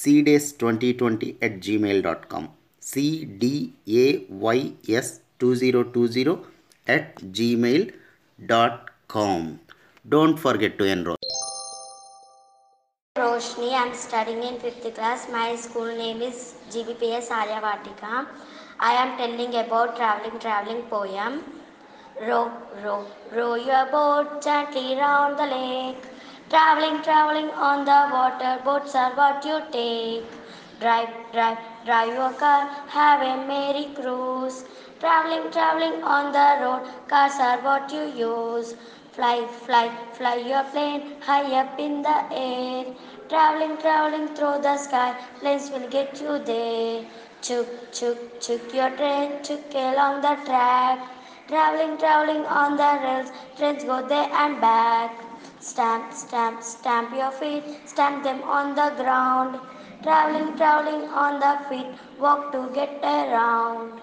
cdays2020 at gmail.com cdays2020 at gmail.com don't forget to enroll Roshni, I'm studying in fifth class. My school name is GBPS Aryavatika. I am telling about traveling, traveling poem. Row, row, row your boat gently round the lake. Traveling, traveling on the water, boats are what you take. Drive, drive, drive your car, have a merry cruise. Traveling, traveling on the road, cars are what you use. Fly, fly, fly your plane high up in the air. Traveling, traveling through the sky, planes will get you there. Chuk, chuk, chuk your train, chuk along the track. Traveling, traveling on the rails, trains go there and back. Stamp, stamp, stamp your feet, stamp them on the ground. Traveling, traveling on the feet, walk to get around.